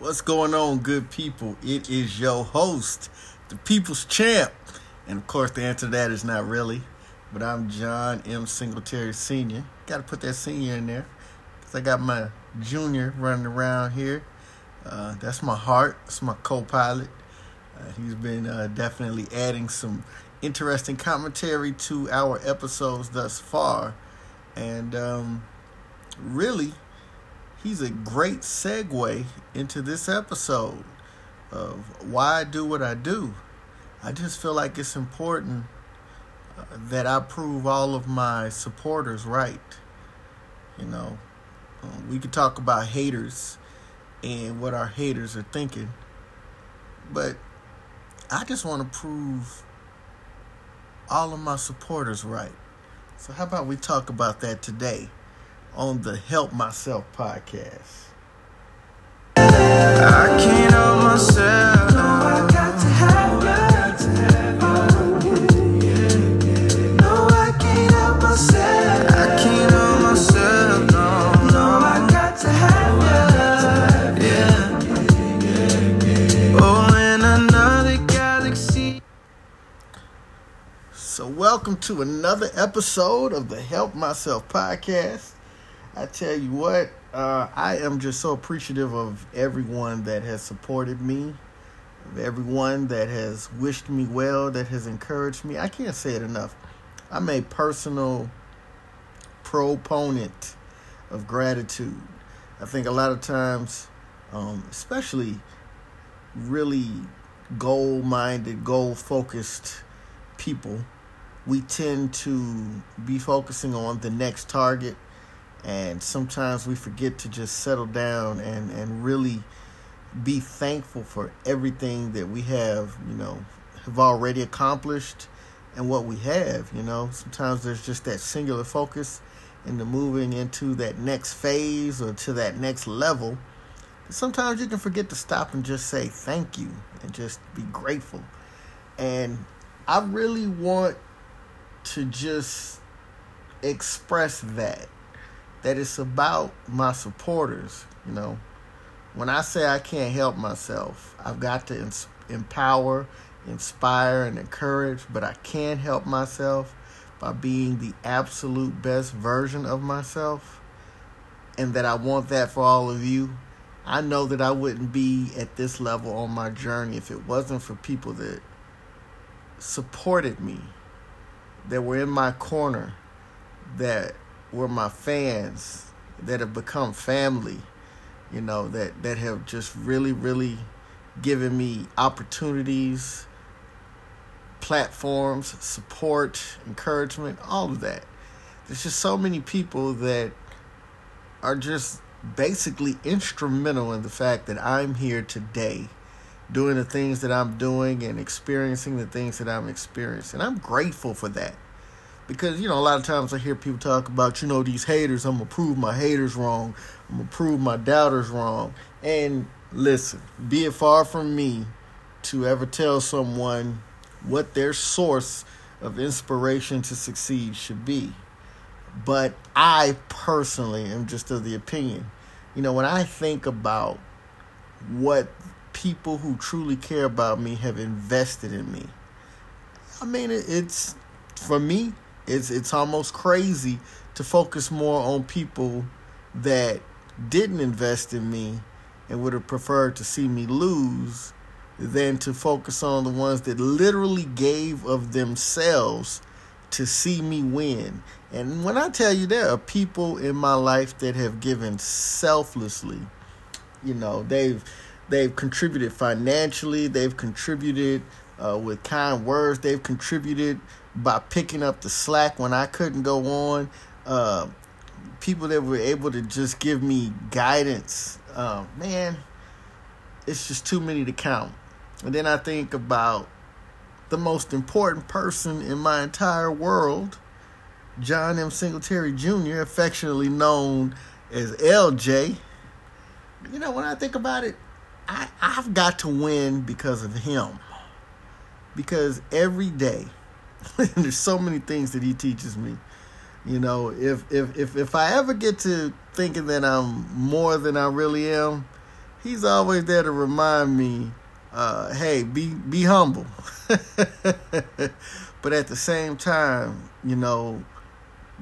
What's going on, good people? It is your host, the People's Champ. And of course, the answer to that is not really. But I'm John M. Singletary Sr. Got to put that senior in there because I got my junior running around here. Uh, that's my heart. That's my co pilot. Uh, he's been uh, definitely adding some interesting commentary to our episodes thus far. And um, really, he's a great segue into this episode of why I do what I do. I just feel like it's important uh, that I prove all of my supporters right. You know, uh, we could talk about haters and what our haters are thinking, but I just want to prove all of my supporters right. So, how about we talk about that today on the Help Myself podcast? I can't help myself. No, I got to have you. No, I can't help myself. I can't help myself. No, no, I got to have you. Yeah. Oh, in another galaxy. So, welcome to another episode of the Help Myself podcast. I tell you what, uh, I am just so appreciative of everyone that has supported me, everyone that has wished me well, that has encouraged me. I can't say it enough. I'm a personal proponent of gratitude. I think a lot of times, um, especially really goal minded, goal focused people, we tend to be focusing on the next target and sometimes we forget to just settle down and and really be thankful for everything that we have you know have already accomplished and what we have you know. Sometimes there's just that singular focus into moving into that next phase or to that next level. Sometimes you can forget to stop and just say thank you and just be grateful. And i really want to just express that that it's about my supporters. You know, when I say I can't help myself, I've got to ins- empower, inspire, and encourage, but I can help myself by being the absolute best version of myself. And that I want that for all of you. I know that I wouldn't be at this level on my journey if it wasn't for people that supported me, that were in my corner, that were my fans that have become family, you know, that, that have just really, really given me opportunities, platforms, support, encouragement, all of that. There's just so many people that are just basically instrumental in the fact that I'm here today doing the things that I'm doing and experiencing the things that I'm experiencing. And I'm grateful for that because you know a lot of times I hear people talk about you know these haters. I'm gonna prove my haters wrong. I'm gonna prove my doubters wrong. And listen, be it far from me to ever tell someone what their source of inspiration to succeed should be. But I personally am just of the opinion, you know, when I think about what people who truly care about me have invested in me, I mean, it's for me, it's it's almost crazy to focus more on people that didn't invest in me and would have preferred to see me lose than to focus on the ones that literally gave of themselves to see me win. And when I tell you there are people in my life that have given selflessly, you know, they've they've contributed financially, they've contributed uh, with kind words, they've contributed by picking up the slack when I couldn't go on. Uh, people that were able to just give me guidance. Uh, man, it's just too many to count. And then I think about the most important person in my entire world, John M. Singletary Jr., affectionately known as LJ. You know, when I think about it, I, I've got to win because of him. Because every day, there's so many things that he teaches me. You know, if if if if I ever get to thinking that I'm more than I really am, he's always there to remind me, uh, hey, be be humble. but at the same time, you know,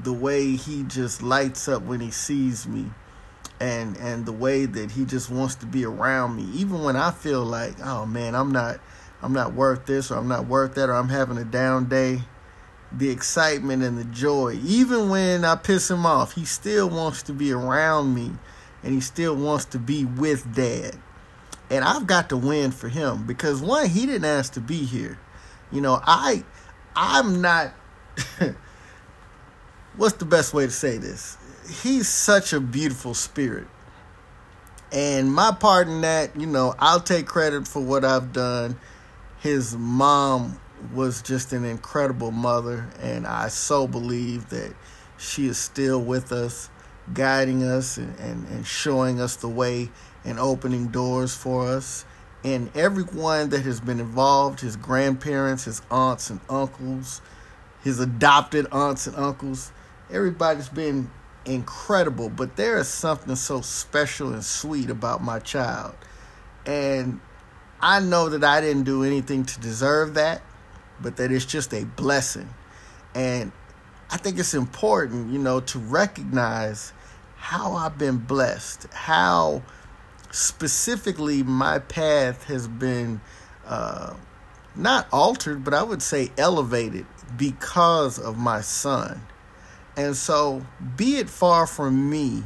the way he just lights up when he sees me and and the way that he just wants to be around me even when I feel like, oh man, I'm not I'm not worth this or I'm not worth that or I'm having a down day. The excitement and the joy, even when I piss him off, he still wants to be around me and he still wants to be with dad. And I've got to win for him because one, he didn't ask to be here. You know, I I'm not what's the best way to say this? He's such a beautiful spirit. And my part in that, you know, I'll take credit for what I've done. His mom was just an incredible mother, and I so believe that she is still with us guiding us and, and, and showing us the way and opening doors for us. And everyone that has been involved his grandparents, his aunts and uncles, his adopted aunts and uncles everybody's been incredible, but there is something so special and sweet about my child. And I know that I didn't do anything to deserve that, but that it's just a blessing. And I think it's important, you know, to recognize how I've been blessed, how specifically my path has been uh, not altered, but I would say elevated because of my son. And so, be it far from me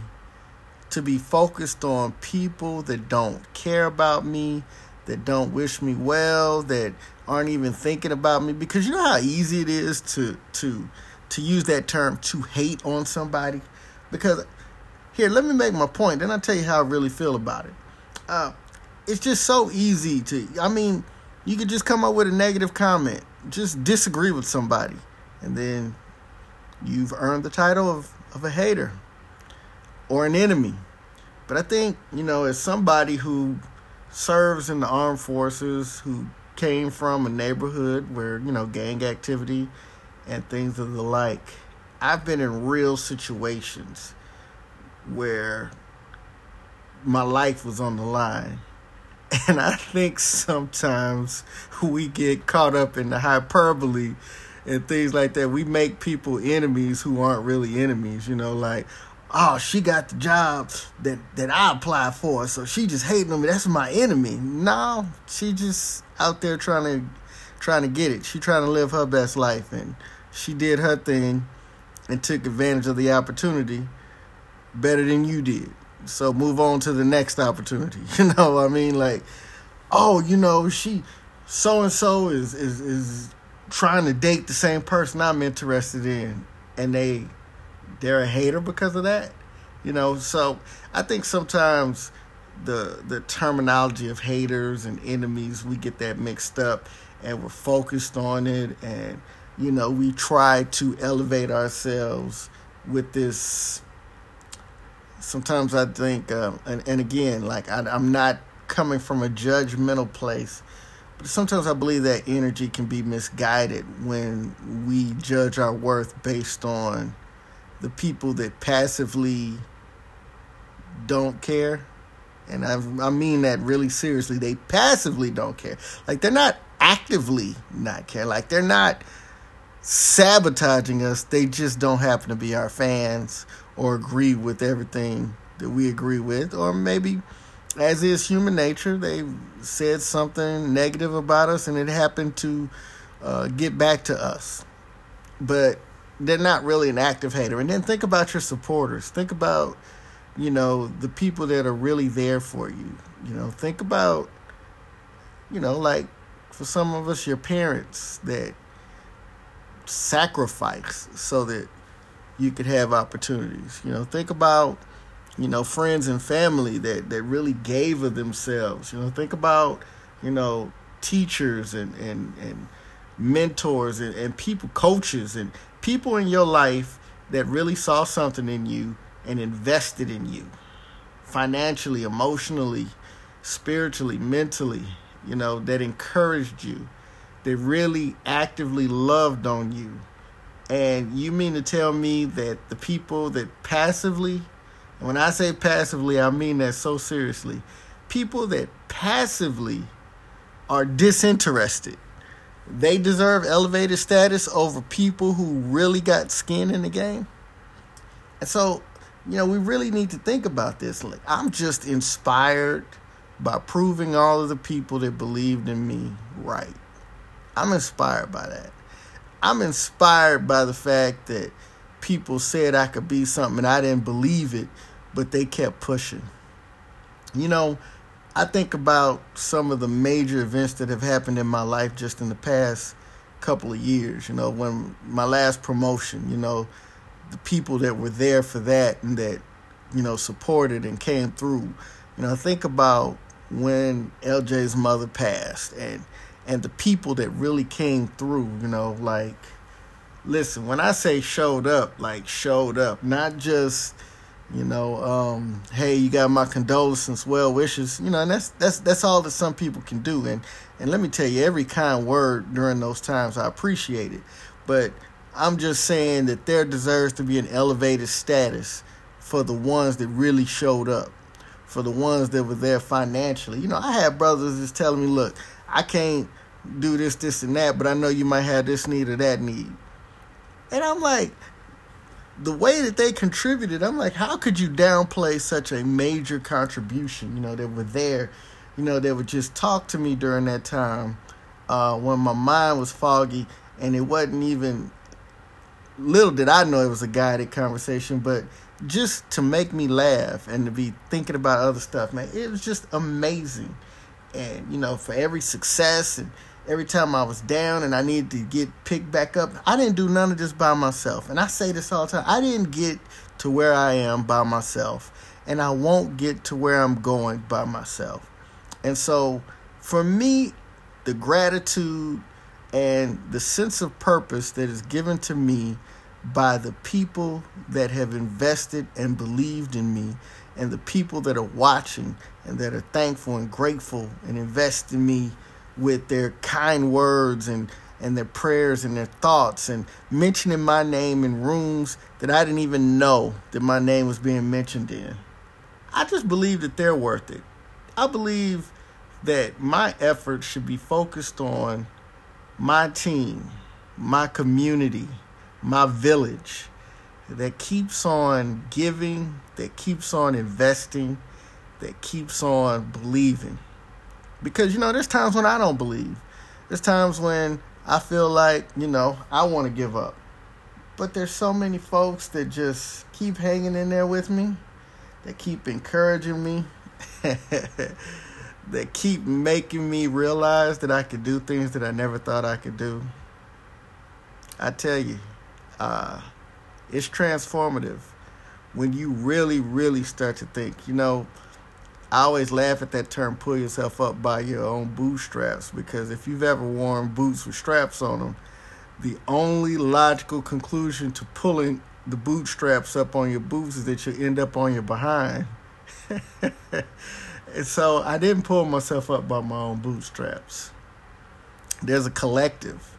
to be focused on people that don't care about me, that don't wish me well, that aren't even thinking about me because you know how easy it is to to to use that term to hate on somebody because here, let me make my point. Then I'll tell you how I really feel about it. Uh, it's just so easy to, I mean, you could just come up with a negative comment, just disagree with somebody, and then you've earned the title of, of a hater or an enemy. But I think, you know, as somebody who serves in the armed forces, who came from a neighborhood where, you know, gang activity and things of the like, I've been in real situations where my life was on the line. And I think sometimes we get caught up in the hyperbole and things like that. We make people enemies who aren't really enemies, you know, like, oh, she got the job that, that I applied for, so she just hating on me. That's my enemy. No, she just out there trying to trying to get it. She trying to live her best life and she did her thing and took advantage of the opportunity better than you did. So move on to the next opportunity. You know, I mean, like, oh, you know, she, so and so is is is trying to date the same person I'm interested in, and they, they're a hater because of that. You know, so I think sometimes the the terminology of haters and enemies we get that mixed up, and we're focused on it, and you know we try to elevate ourselves with this sometimes I think, uh, and, and again, like I, I'm not coming from a judgmental place, but sometimes I believe that energy can be misguided when we judge our worth based on the people that passively don't care. And I, I mean that really seriously. They passively don't care. Like they're not actively not care. Like they're not sabotaging us. They just don't happen to be our fans or agree with everything that we agree with, or maybe, as is human nature, they said something negative about us and it happened to uh, get back to us. But they're not really an active hater. And then think about your supporters. Think about, you know, the people that are really there for you. You know, think about, you know, like for some of us, your parents that sacrifice so that you could have opportunities. You know, think about, you know, friends and family that, that really gave of themselves. You know, think about, you know, teachers and, and, and mentors and, and people, coaches and people in your life that really saw something in you and invested in you financially, emotionally, spiritually, mentally, you know, that encouraged you, that really actively loved on you and you mean to tell me that the people that passively, and when I say passively, I mean that so seriously, people that passively are disinterested. They deserve elevated status over people who really got skin in the game. And so, you know, we really need to think about this. Like, I'm just inspired by proving all of the people that believed in me right. I'm inspired by that. I'm inspired by the fact that people said I could be something and I didn't believe it, but they kept pushing. You know, I think about some of the major events that have happened in my life just in the past couple of years. You know, when my last promotion, you know, the people that were there for that and that, you know, supported and came through. You know, I think about when LJ's mother passed and and the people that really came through, you know, like listen, when I say showed up, like showed up, not just you know, um, hey, you got my condolences, well wishes, you know, and that's that's that's all that some people can do. And and let me tell you, every kind word during those times, I appreciate it. But I'm just saying that there deserves to be an elevated status for the ones that really showed up, for the ones that were there financially. You know, I have brothers that's telling me, look, I can't do this, this, and that, but I know you might have this need or that need. And I'm like, the way that they contributed, I'm like, how could you downplay such a major contribution? You know, they were there, you know, they would just talk to me during that time uh, when my mind was foggy and it wasn't even, little did I know it was a guided conversation, but just to make me laugh and to be thinking about other stuff, man, it was just amazing. And, you know, for every success and, every time I was down and I needed to get picked back up. I didn't do none of this by myself. And I say this all the time. I didn't get to where I am by myself. And I won't get to where I'm going by myself. And so for me, the gratitude and the sense of purpose that is given to me by the people that have invested and believed in me and the people that are watching and that are thankful and grateful and invest in me with their kind words and and their prayers and their thoughts and mentioning my name in rooms that I didn't even know that my name was being mentioned in. I just believe that they're worth it. I believe that my efforts should be focused on my team, my community, my village that keeps on giving, that keeps on investing, that keeps on believing. Because, you know, there's times when I don't believe. There's times when I feel like, you know, I want to give up. But there's so many folks that just keep hanging in there with me, that keep encouraging me, that keep making me realize that I could do things that I never thought I could do. I tell you, uh, it's transformative when you really, really start to think, you know, I always laugh at that term, pull yourself up by your own bootstraps, because if you've ever worn boots with straps on them, the only logical conclusion to pulling the bootstraps up on your boots is that you end up on your behind. and so I didn't pull myself up by my own bootstraps. There's a collective.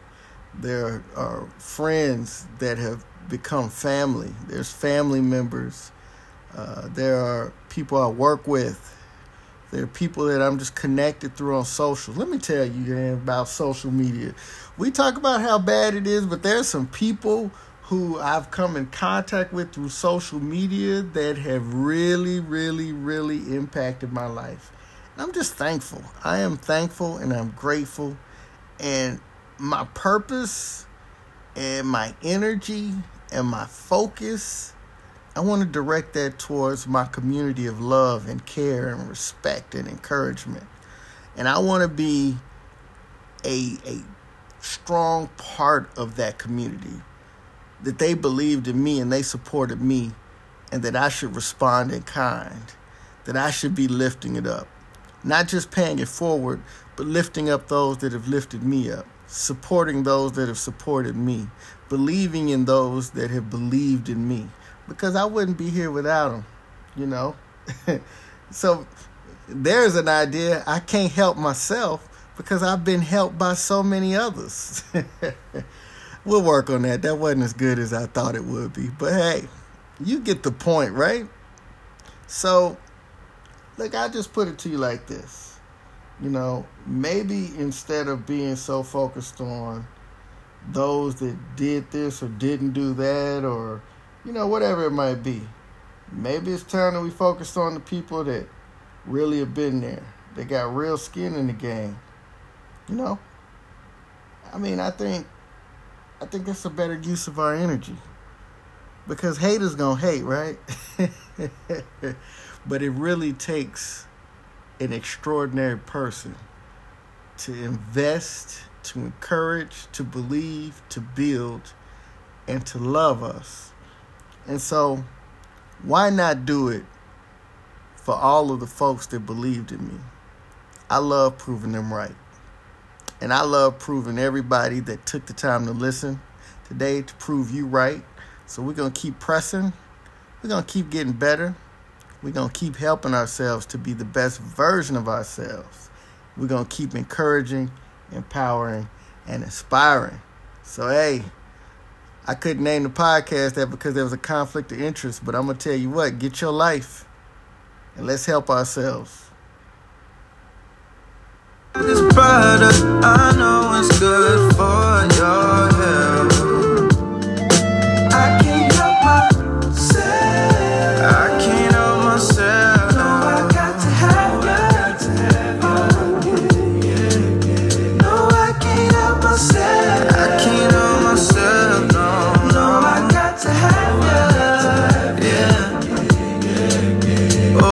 There are friends that have become family. There's family members. Uh, there are people I work with there are people that I'm just connected through on social. Let me tell you about social media. We talk about how bad it is, but there's some people who I've come in contact with through social media that have really, really, really impacted my life. And I'm just thankful. I am thankful and I'm grateful. And my purpose and my energy and my focus I want to direct that towards my community of love and care and respect and encouragement. And I want to be a, a strong part of that community. That they believed in me and they supported me, and that I should respond in kind. That I should be lifting it up. Not just paying it forward, but lifting up those that have lifted me up. Supporting those that have supported me. Believing in those that have believed in me because I wouldn't be here without them, you know. so there's an idea I can't help myself because I've been helped by so many others. we'll work on that. That wasn't as good as I thought it would be, but hey, you get the point, right? So Look, I just put it to you like this. You know, maybe instead of being so focused on those that did this or didn't do that or, you know, whatever it might be, maybe it's time that we focus on the people that really have been there. They got real skin in the game. You know? I mean, I think I think that's a better use of our energy. Because haters gonna hate, right? but it really takes an extraordinary person to invest, to encourage, to believe, to build, and to love us. And so, why not do it for all of the folks that believed in me? I love proving them right. And I love proving everybody that took the time to listen today to prove you right. So we're going to keep pressing. We're going to keep getting better. We're going to keep helping ourselves to be the best version of ourselves. We're going to keep encouraging, empowering, and inspiring. So, hey, I couldn't name the podcast that because there was a conflict of interest, but I'm to tell you what get your life and let's help ourselves. I know good for you